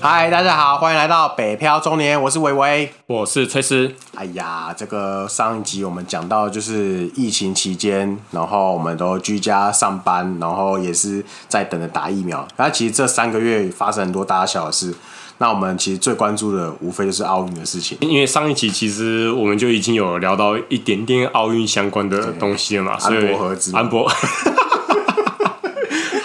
嗨，大家好，欢迎来到北漂中年，我是维维，我是崔斯。哎呀，这个上一集我们讲到就是疫情期间，然后我们都居家上班，然后也是在等着打疫苗。那其实这三个月发生很多大小的事。那我们其实最关注的无非就是奥运的事情，因为上一集其实我们就已经有聊到一点点奥运相关的东西了嘛，安博盒子，安博。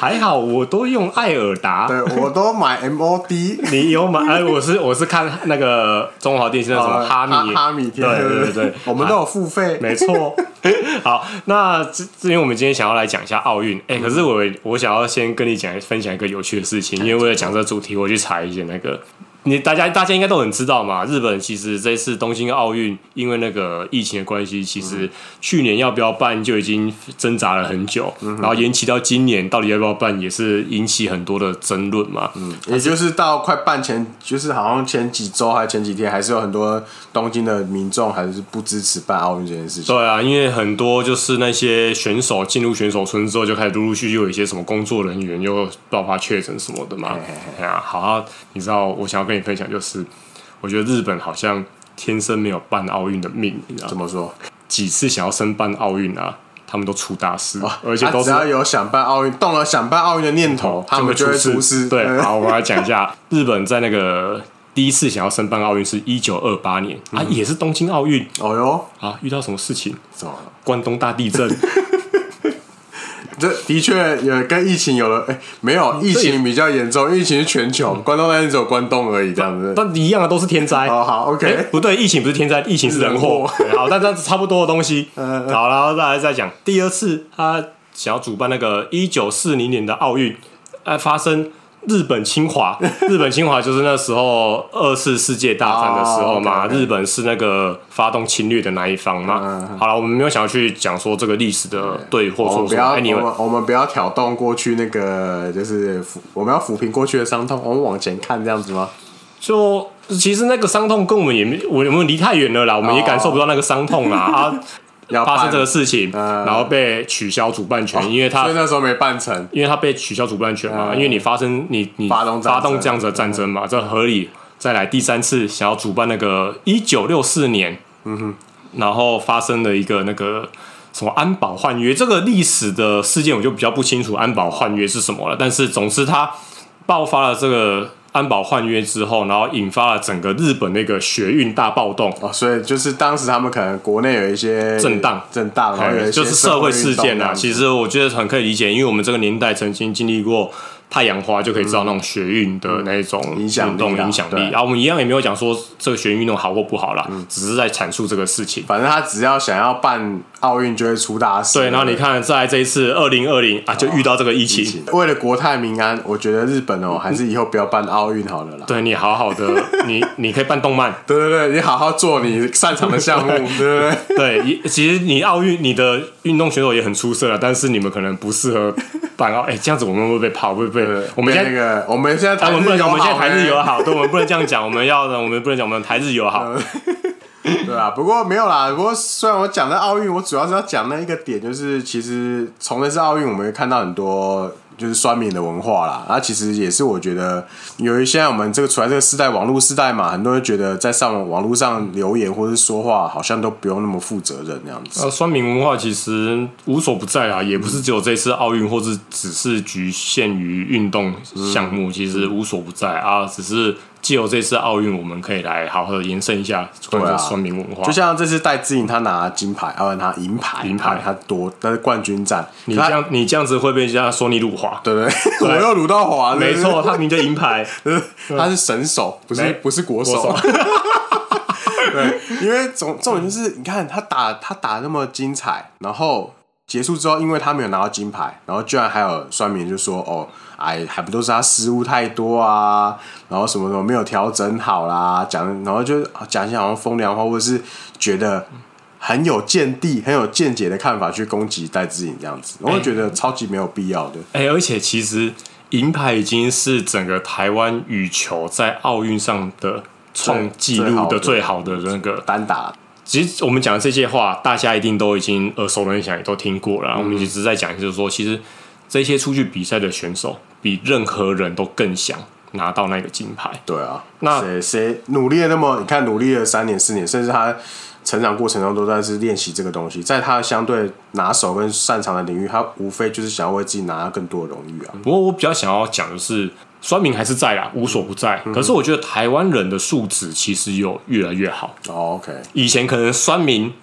还好，我都用爱尔达，对，我都买 MOD。你有买？哎，我是我是看那个中华电信的什么哈米哈米，对对对对，我们都有付费，没错。好，那这因为我们今天想要来讲一下奥运，哎，可是我我想要先跟你讲分享一个有趣的事情，因为为了讲这个主题，我去查一些那个。你大家大家应该都很知道嘛，日本其实这次东京奥运因为那个疫情的关系，其实去年要不要办就已经挣扎了很久，嗯、然后延期到今年到底要不要办，也是引起很多的争论嘛。嗯，也就是到快办前，就是好像前几周还前几天，还是有很多东京的民众还是不支持办奥运这件事情。对啊，因为很多就是那些选手进入选手村之后，就开始陆陆续续有一些什么工作人员又爆发确诊什么的嘛。哎呀，好啊，你知道我想要跟。跟你分享就是，我觉得日本好像天生没有办奥运的命，你知道怎么说？几次想要申办奥运啊，他们都出大事，哦、而且都是、只要有想办奥运，动了想办奥运的念头，嗯、他们就会出事。对，好，我来讲一下，日本在那个第一次想要申办奥运是一九二八年、嗯、啊，也是东京奥运。哦哟，啊，遇到什么事情？什么？关东大地震。这的确也跟疫情有了，哎，没有疫情比较严重，疫情是全球，关东那边只有关东而已，这样子。但一样的都是天灾。好，好，OK，不对，疫情不是天灾，疫情是人祸。好，但这差不多的东西。嗯，好，然后再来再讲第二次，他想要主办那个一九四零年的奥运，哎，发生。日本侵华，日本侵华就是那时候二次世界大战的时候嘛，oh, okay, okay. 日本是那个发动侵略的那一方嘛。嗯、好了，我们没有想要去讲说这个历史的对或错。不要，我们我们不要挑动过去那个，就是我们要抚平过去的伤痛，我们往前看这样子吗？就其实那个伤痛跟我们也没，我们离太远了啦，我们也感受不到那个伤痛啦。啊。要发生这个事情，嗯、然后被取消主办权，哦、因为他所以那时候没办成，因为他被取消主办权嘛，嗯、因为你发生你你发动发动这样子的战争嘛，嗯、这合理。再来第三次想要主办那个一九六四年，嗯哼，然后发生了一个那个什么安保换约，这个历史的事件我就比较不清楚安保换约是什么了，但是总之他爆发了这个。安保换约之后，然后引发了整个日本那个学运大暴动哦，所以就是当时他们可能国内有一些震荡，震荡，然后就是社会事件啊。其实我觉得很可以理解，因为我们这个年代曾经经历过。太阳花就可以知道那种学运的那种运动影响力，然后我们一样也没有讲说这个学运运动好或不好啦，只是在阐述这个事情。反正他只要想要办奥运，就会出大事。对，然后你看，在这一次二零二零啊，就遇到这个疫情。为了国泰民安，我觉得日本哦，还是以后不要办奥运好了啦。对，你好好的，你你可以办动漫。对对对，你好好做你擅长的项目，对不对？对，其实你奥运你的运动选手也很出色了，但是你们可能不适合。办奥，哎，这样子我们会被跑？会不会？我们现在那个，我们现在我们不能讲，我们现在台日友好，对，我们不能这样讲。我们要的，我们不能讲，我们台日友好，对啊。不过没有啦。不过虽然我讲的奥运，我主要是要讲那一个点，就是其实从那次奥运，我们会看到很多。就是酸民的文化啦，然后其实也是我觉得，由于现在我们这个处在这个时代，网络时代嘛，很多人觉得在上网络上留言或者说话，好像都不用那么负责任那样子。呃，酸民文化其实无所不在啊，也不是只有这次奥运，或是只是局限于运动项目，其实无所不在啊，只是。借由这次奥运，我们可以来好好的延伸一下关于酸民文化。就像这次戴志颖，他拿金牌，要问他银牌，银牌。他夺，但是冠军战，你这样你这样子会被人家说你辱华，对不对？我又辱到华，没错，他名叫银牌，他是神手，不是不是国手。对，因为总重点就是，你看他打他打那么精彩，然后结束之后，因为他没有拿到金牌，然后居然还有酸民就说哦。哎，还不都是他失误太多啊，然后什么什么没有调整好啦，讲，然后就讲一些好像风凉话，或者是觉得很有见地、很有见解的看法去攻击戴志颖这样子，我会觉得超级没有必要的。哎、而且其实银牌已经是整个台湾羽球在奥运上的创纪录的最好的那个单打。其实我们讲的这些话，大家一定都已经耳熟能详，也都听过了。嗯、我们一直在讲，就是说，其实。这些出去比赛的选手比任何人都更想拿到那个金牌。对啊，那谁谁努力了那么，你看努力了三年四年，甚至他成长过程中都在是练习这个东西，在他相对拿手跟擅长的领域，他无非就是想要为自己拿到更多的荣誉啊。不过我比较想要讲的是，酸民还是在啦，无所不在。嗯、可是我觉得台湾人的素质其实有越来越好。哦，OK，以前可能酸民。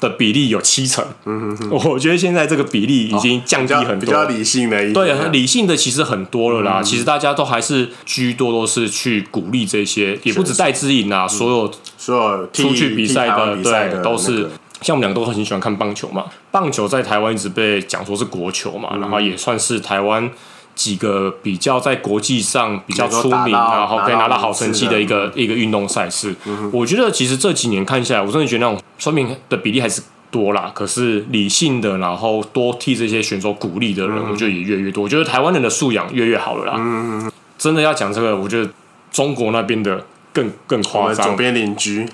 的比例有七成，嗯哼哼，我觉得现在这个比例已经降低很多，哦、比，较比较理性的一点，对，理性的其实很多了啦。嗯、其实大家都还是居多都是去鼓励这些，也不止戴资颖啊，所有所有出去比赛的，的，对，都是、那个、像我们两个都很喜欢看棒球嘛。棒球在台湾一直被讲说是国球嘛，嗯、然后也算是台湾。几个比较在国际上比较出名，然后可以拿到好成绩的一个一个运动赛事，嗯。我觉得其实这几年看下来，我真的觉得那种酸民的比例还是多啦。可是理性的，然后多替这些选手鼓励的人，嗯，我觉得也越来越多。我觉得台湾人的素养越来越好了啦。嗯，真的要讲这个，我觉得中国那边的更更夸张。左边邻居，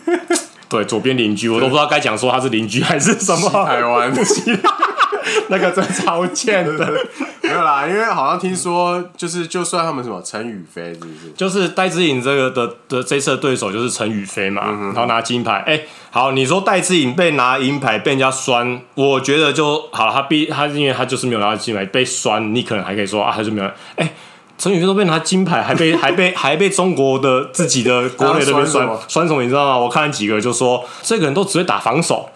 对，左边邻居，我都不知道该讲说他是邻居还是什么。台湾。那个真超贱的，没有啦，因为好像听说，就是就算他们什么陈宇飞是不是？就是戴志颖这个的的这次的对手就是陈宇飞嘛，嗯，然后拿金牌。哎，欸，好，你说戴志颖被拿银牌被人家酸，我觉得就好了。他必他因为他就是没有拿到金牌被酸，你可能还可以说啊，他就没有。哎，欸，陈宇飞都被拿金牌，还被 还被还被中国的自己的国内这边酸 酸什么？你知道吗？我看了几个就说这个人都只会打防守，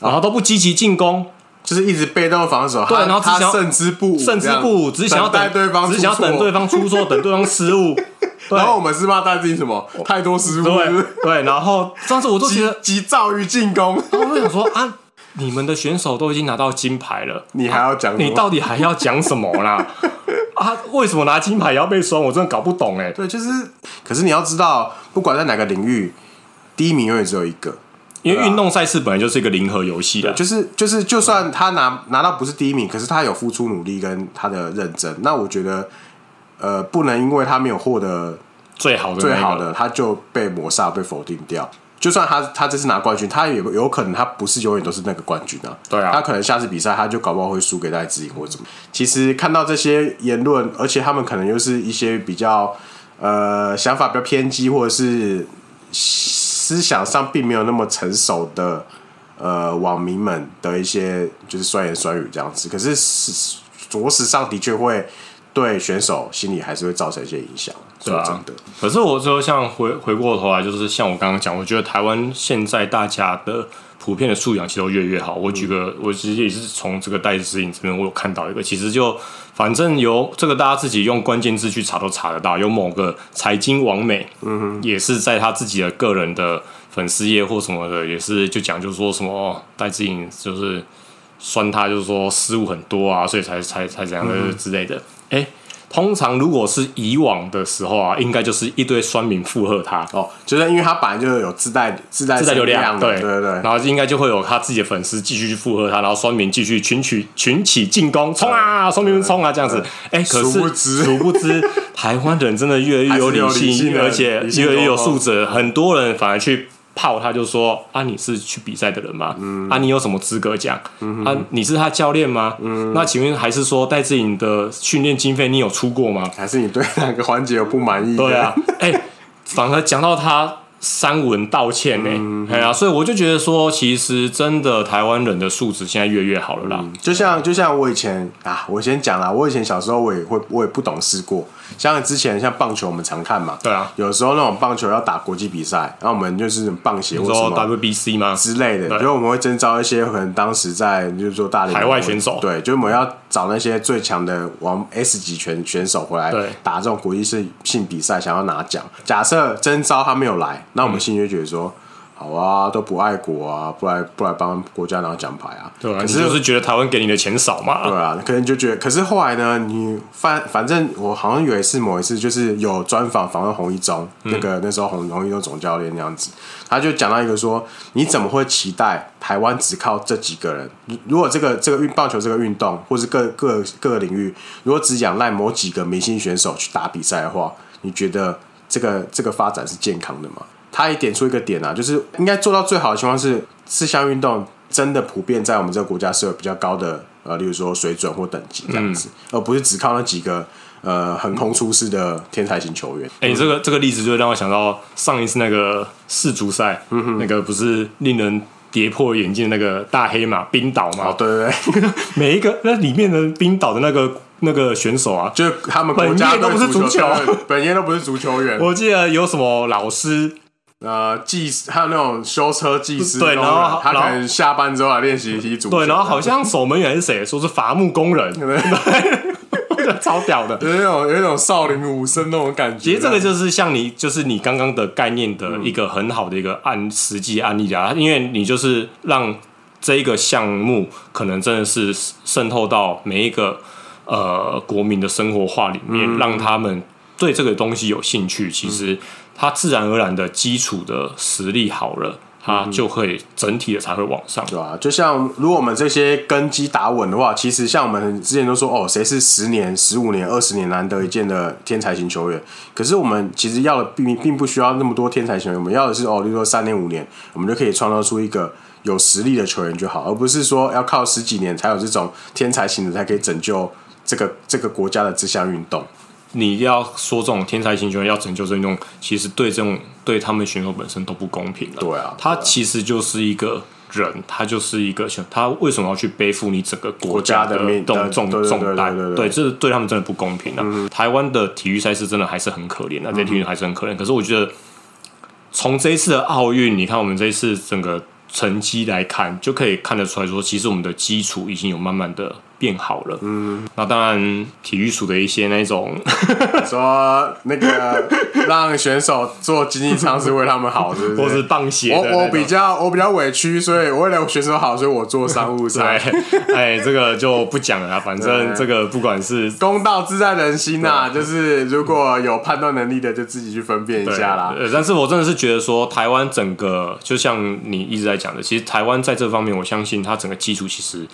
然后都不积极进攻。就是一直被动防守，对，然后他胜之不武，胜之不武，只是想要等对方，只想要等对方出错，等对方失误。然后我们是骂戴资颖什么太多失误，对对。然后上次我都觉得急躁于进攻，我就想说啊，你们的选手都已经拿到金牌了，你还要讲、啊？你到底还要讲什么啦？啊，为什么拿金牌也要被酸？我真的搞不懂哎。对，就是，可是你要知道，不管在哪个领域，第一名永远只有一个。因为运动赛事本来就是一个零和游戏的，就是就是，就算他拿拿到不是第一名，可是他有付出努力跟他的认真，那我觉得，呃，不能因为他没有获得最好的最好的，他就被抹杀、被否定掉。就算他他这次拿冠军，他也有可能他不是永远都是那个冠军啊。对啊，他可能下次比赛他就搞不好会输给戴资颖或者什么。其实看到这些言论，而且他们可能又是一些比较呃想法比较偏激，或者是。思想上并没有那么成熟的呃网民们的一些就是酸言酸语这样子，可是实着实上的确会对选手心里还是会造成一些影响，对啊，真的。可是我说像回回过头来，就是像我刚刚讲，我觉得台湾现在大家的普遍的素养其实都越来越好。我举个，我其实也是从这个戴资颖这边，我有看到一个，其实就反正由这个大家自己用关键字去查都查得到，有某个财经网美，嗯哼，也是在他自己的个人的粉丝页或什么的，也是就讲就是说什么戴志颖就是酸他，就是说失误很多啊，所以才才才这样的之类的，哎、嗯。欸通常如果是以往的时候啊，应该就是一堆酸民附和他哦，就是因为他本来就有自带自带自带流量，对。对对，然后应该就会有他自己的粉丝继续去附和他，然后酸民继续群起群起进攻，冲啊，酸民冲啊这样子，哎、欸，可是殊不知，殊不知 台湾人真的越来越有理性，性而且越来越有素质，很多人反而去。炮他就说啊，你是去比赛的人吗？嗯、啊，你有什么资格讲？嗯、啊，你是他教练吗？嗯、那请问还是说戴志颖的训练经费你有出过吗？还是你对哪个环节有不满意？对啊，哎、欸，反而讲到他。三文道歉呢、欸？嗯，对啊，所以我就觉得说，其实真的台湾人的素质现在越来越好了啦。嗯、就像就像我以前啊，我先讲啦，我以前小时候我也会我也不懂事过。像之前像棒球我们常看嘛，对啊，有时候那种棒球要打国际比赛，然后我们就是棒协或者什么 WBC 吗之类的，就我们会征召一些可能当时在就是说大海外选手，对，就我们要找那些最强的王 S 级选选手回来打这种国际性比赛，想要拿奖。假设征召他没有来。那我们心里就觉得说，好啊，都不爱国啊，不来不来帮国家拿奖牌啊。对啊，可是就是觉得台湾给你的钱少嘛。对啊，可能就觉得，可是后来呢，你反反正我好像有一次某一次就是有专访访问洪一中，嗯、那个那时候洪洪一中总教练那样子，他就讲到一个说，你怎么会期待台湾只靠这几个人？如果这个这个运棒球这个运动，或是各各各个领域，如果只仰赖某几个明星选手去打比赛的话，你觉得这个这个发展是健康的吗？他也点出一个点啊，就是应该做到最好的情况是，四项运动真的普遍在我们这个国家是有比较高的呃，例如说水准或等级这样子，嗯、而不是只靠那几个呃横空出世的天才型球员。哎、欸，这个这个例子就让我想到上一次那个世足赛，嗯，那个不是令人跌破眼镜的那个大黑马冰岛嘛？哦，对对对，每一个那里面的冰岛的那个那个选手啊，就是他们国家都不是足球，本业都不是足球员。我记得有什么老师。呃，技师还有那种修车技师，对，然后他可能下班之后来练习踢足球。对，然后好像守门员是谁？说是伐木工人，对，超屌的，有那种有那种少林武僧那种感觉。其实这个就是像你，就是你刚刚的概念的一个很好的一个案实际案例啊，因为你就是让这一个项目可能真的是渗透到每一个呃国民的生活化里面，嗯、让他们对这个东西有兴趣。其实。嗯它自然而然的基础的实力好了，它就会整体的才会往上，对啊？就像如果我们这些根基打稳的话，其实像我们之前都说，哦，谁是十年、十五年、二十年难得一见的天才型球员？可是我们其实要的并并不需要那么多天才球员，我们要的是哦，例如说三年、五年，我们就可以创造出一个有实力的球员就好，而不是说要靠十几年才有这种天才型的才可以拯救这个这个国家的这项运动。你要说这种天才型球员要拯救这种，其实对这种对他们选手本身都不公平的。对啊，他其实就是一个人，他就是一个选他为什么要去背负你整个国家的重重重担？对，这是对他们真的不公平的。嗯、台湾的体育赛事真的还是很可怜的，这体育还是很可怜。可是我觉得，从这一次的奥运，你看我们这一次整个成绩来看，就可以看得出来说，其实我们的基础已经有慢慢的。变好了，嗯，那当然，体育署的一些那种 说那个 让选手做经济舱是为他们好，是不是？或是棒鞋，我我比较我比较委屈，所以我为了选手好，所以我做商务 舱。哎，这个就不讲了，反正这个不管是公道自在人心呐、啊，就是如果有判断能力的，就自己去分辨一下啦。但是我真的是觉得说，台湾整个就像你一直在讲的，其实台湾在这方面，我相信它整个基础其实。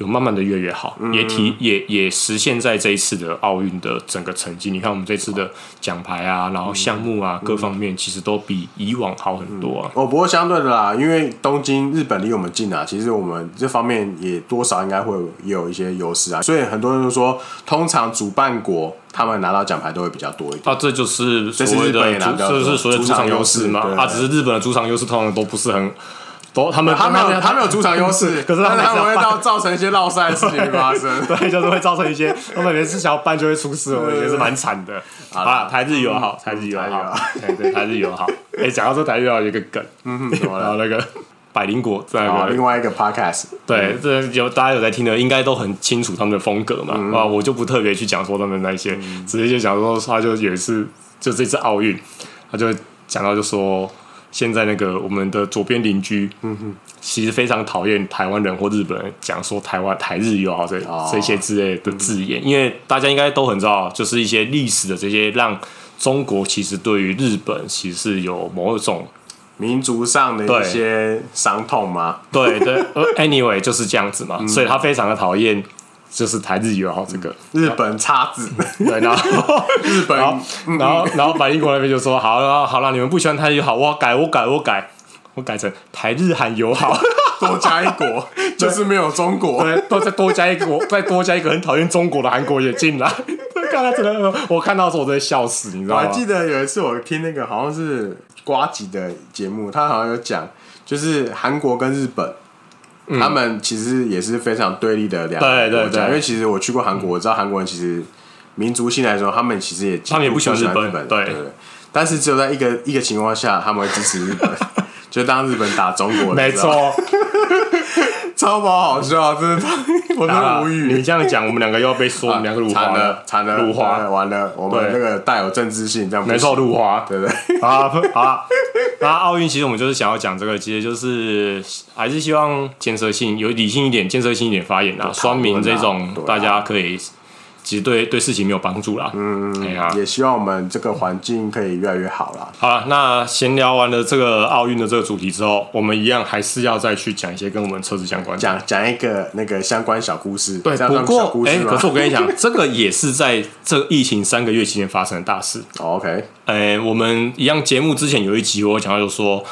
有慢慢的越越好，嗯、也提也也实现在这一次的奥运的整个成绩。你看我们这次的奖牌啊，然后项目啊、嗯、各方面，其实都比以往好很多啊。哦、嗯，不过相对的啦，因为东京日本离我们近啊，其实我们这方面也多少应该会也有一些优势啊。所以很多人都说，通常主办国他们拿到奖牌都会比较多一点。啊，这就是所谓的主，这是所谓的主场优势嘛？啊，只是日本的主场优势通常都不是很。都他们他们有他们有主场优势，可是他们会造造成一些落赛的事情发生。对，就是会造成一些他们每次想要办就会出事，我觉得是蛮惨的。好了，台日友好，台日友好，对台日友好。哎，讲到这台日友好有一个梗，嗯，然后那个百灵果在另外一个 podcast，对，这有大家有在听的，应该都很清楚他们的风格嘛。啊，我就不特别去讲说他们那些，直接就讲说他就有一次就这次奥运，他就讲到就说。现在那个我们的左边邻居，嗯哼，其实非常讨厌台湾人或日本人讲说台湾台日友好这这些之类的字眼，因为大家应该都很知道，就是一些历史的这些让中国其实对于日本其实是有某种民族上的一些伤痛嘛？对对，anyway 就是这样子嘛，所以他非常的讨厌。就是台日友好这个日本叉子，对，然后日本，然后然后，然后百灵果那边就说好了好了，你们不喜欢台日友好，我改我改我改，我改成台日韩友好，多加一国 就是没有中国，对，多再多加一国，再多加一个很讨厌中国的韩国也进来。刚才真的，我看到的时候我都会笑死，你知道吗？我还记得有一次我听那个好像是瓜吉的节目，他好像有讲，就是韩国跟日本。他们其实也是非常对立的两个国家，对对对，因为其实我去过韩国，我知道韩国人其实民族性来说，他们其实也他们也不喜欢日本，对，但是只有在一个一个情况下，他们会支持日本，就当日本打中国，没错。超级好笑，真的，我真的无语。你这样讲，我们两个又要被说，我们两个辱华了，惨了，辱华，完了，我们那个带有政治性，这样没错，辱华，对不对？好，好，那奥运其实我们就是想要讲这个，其实就是还是希望建设性有理性一点，建设性一点发言啊，说明这种大家可以。其实对对事情没有帮助啦，嗯，哎呀，也希望我们这个环境可以越来越好啦。好了，那闲聊完了这个奥运的这个主题之后，我们一样还是要再去讲一些跟我们车子相关的，讲讲一个那个相关小故事。对，不过哎，可是我跟你讲，这个也是在这疫情三个月期间发生的大事。OK，哎，我们一样节目之前有一集我讲到，就说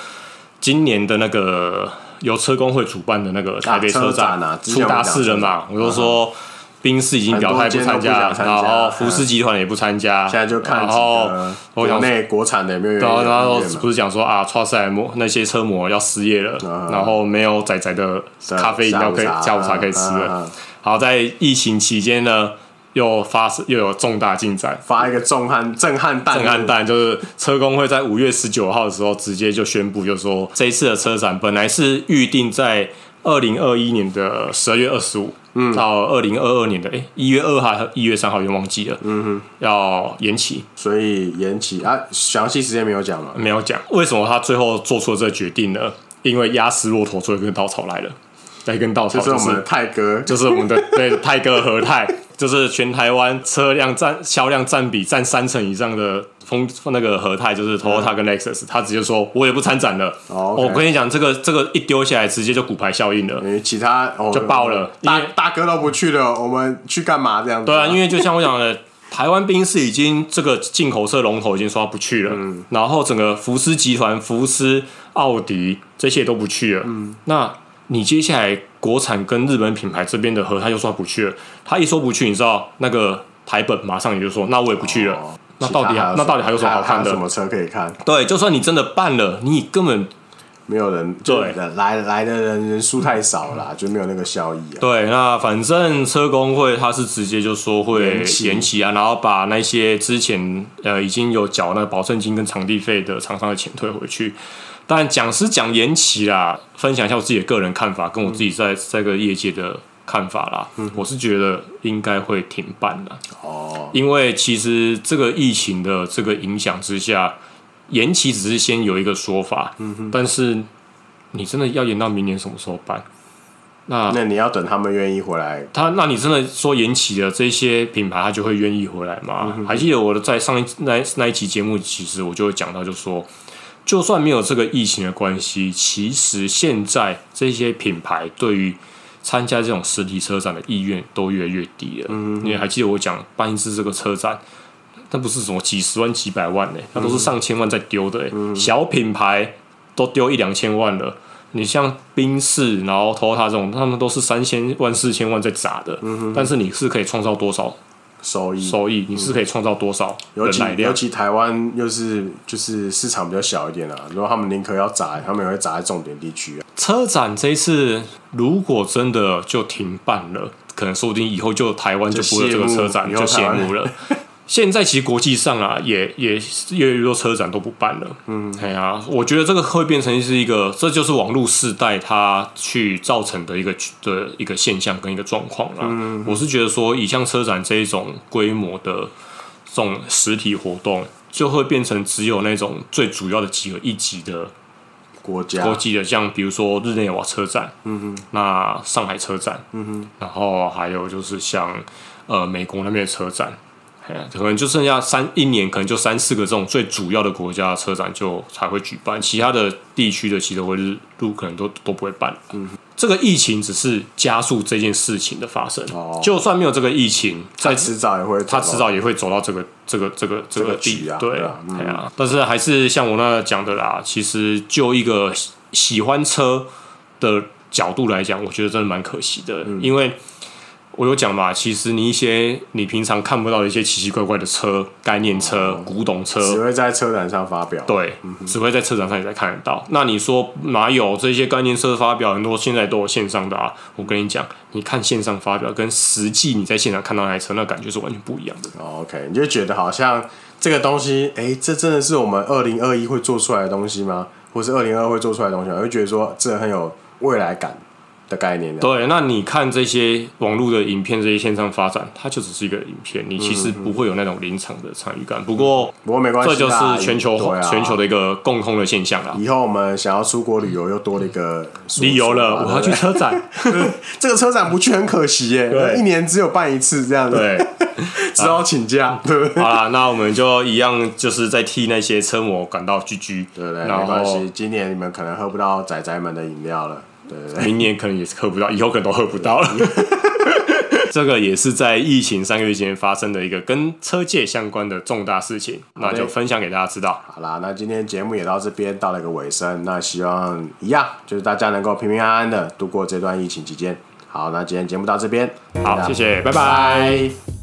今年的那个由车工会主办的那个台北车展啊，出大事了嘛，我就说。宾士已经表态不参加，加，然后福斯集团也不参加，现在就看然后国内国产的有没有，然后然后不是讲说啊，超赛模那些车模要失业了，嗯、然后没有仔仔的咖啡饮料可以下午茶可以吃了。好，在疫情期间呢，又发生又有重大进展，发一个震撼震撼弹，震撼弹就是车工会在五月十九号的时候直接就宣布，就是说这一次的车展本来是预定在二零二一年的十二月二十五。嗯，到二零二二年的哎一月二号和一月三号，又忘记了。嗯哼，要延期，所以延期啊，详细时间没有讲吗？没有讲。为什么他最后做出了这个决定呢？因为压死骆驼最后一根稻草来了，那一根稻草就是我们的泰哥，就是我们的 对泰哥和泰，就是全台湾车辆占销量占比占三成以上的。风那个和泰就是 Toyota 跟 Lexus，他直接说我也不参展了。哦.我跟你讲，这个这个一丢下来，直接就骨牌效应了。欸、其他、哦、就爆了，大大哥都不去了，我们去干嘛这样子？对啊，因为就像我讲的，台湾宾士已经这个进口车龙头已经说不去了，嗯，然后整个福斯集团、福斯、奥迪这些都不去了，嗯，那你接下来国产跟日本品牌这边的和泰又说不去了，他一说不去，你知道那个台本马上也就说，那我也不去了。哦那到底那到底还有什么好看的？什么车可以看？对，就算你真的办了，你根本没有人对来来的人人数太少了，就没有那个效益啊。对，那反正车工会他是直接就说会延期啊，然后把那些之前呃已经有缴那个保证金跟场地费的厂商的钱退回去。但讲是讲延期啦，分享一下我自己的个人看法，跟我自己在这个业界的。看法啦，嗯、我是觉得应该会停办的。哦，因为其实这个疫情的这个影响之下，延期只是先有一个说法，嗯哼，但是你真的要延到明年什么时候办？那那你要等他们愿意回来，他那你真的说延期了，这些品牌他就会愿意回来吗？嗯、还记得我的在上一那那一期节目，其实我就会讲到，就说就算没有这个疫情的关系，其实现在这些品牌对于参加这种实体车展的意愿都越来越低了。嗯，你还记得我讲办一次这个车展，那不是什么几十万、几百万呢？那都是上千万在丢的。嗯，小品牌都丢一两千万了。你像宾士，然后 Toyota 这种，他们都是三千万、四千万在砸的。嗯哼，但是你是可以创造多少？收益，收益，你是可以创造多少尤其尤其台湾又是就是市场比较小一点啊，如果他们宁可要砸，他们也会砸在重点地区啊。车展这一次如果真的就停办了，可能说不定以后就台湾就不会有这个车展，就谢幕了。现在其实国际上啊，也也越来越多车展都不办了。嗯，哎呀、啊，我觉得这个会变成是一个，这就是网络世代它去造成的一个的一个现象跟一个状况啦。嗯，我是觉得说，以像车展这一种规模的这种实体活动，就会变成只有那种最主要的几个一级的国家国际的，像比如说日内瓦车展，嗯哼，那上海车展，嗯哼，然后还有就是像呃美国那边的车展。可能就剩下三一年，可能就三四个这种最主要的国家的车展就才会举办，其他的地区的其实会日路可能都都不会办。嗯，这个疫情只是加速这件事情的发生。哦，就算没有这个疫情，在迟早也会，他迟早也会走到这个这个这个这个地啊。对啊，对啊。但是还是像我那讲的啦，其实就一个喜欢车的角度来讲，我觉得真的蛮可惜的，因为。我有讲嘛，其实你一些你平常看不到的一些奇奇怪怪的车、概念车、哦、古董车，只会在车展上发表。对，嗯、只会在车展上也才看得到。那你说哪有这些概念车发表？很多现在都有线上的啊。我跟你讲，你看线上发表跟实际你在现场看到那台车，那感觉是完全不一样的。哦、OK，你就觉得好像这个东西，哎、欸，这真的是我们二零二一会做出来的东西吗？或是二零二二会做出来的东西吗？我会觉得说这很有未来感。的概念的对，那你看这些网络的影片，这些线上发展，它就只是一个影片，你其实不会有那种临场的参与感。不过，不过没关系，这就是全球全球的一个共通的现象了。以后我们想要出国旅游，又多了一个理由了。我要去车展，这个车展不去很可惜耶。对，一年只有办一次这样子，对，只好请假。对，好了，那我们就一样，就是在替那些车模感到居居。对对，没关系。今年你们可能喝不到仔仔们的饮料了。对对对，明年可能也是喝不到，以后可能都喝不到了。这个也是在疫情三个月前发生的一个跟车界相关的重大事情，那就分享给大家知道。好啦，那今天节目也到这边到了一个尾声，那希望一样就是大家能够平平安安的度过这段疫情期间。好，那今天节目到这边，好，谢谢，拜拜。拜拜。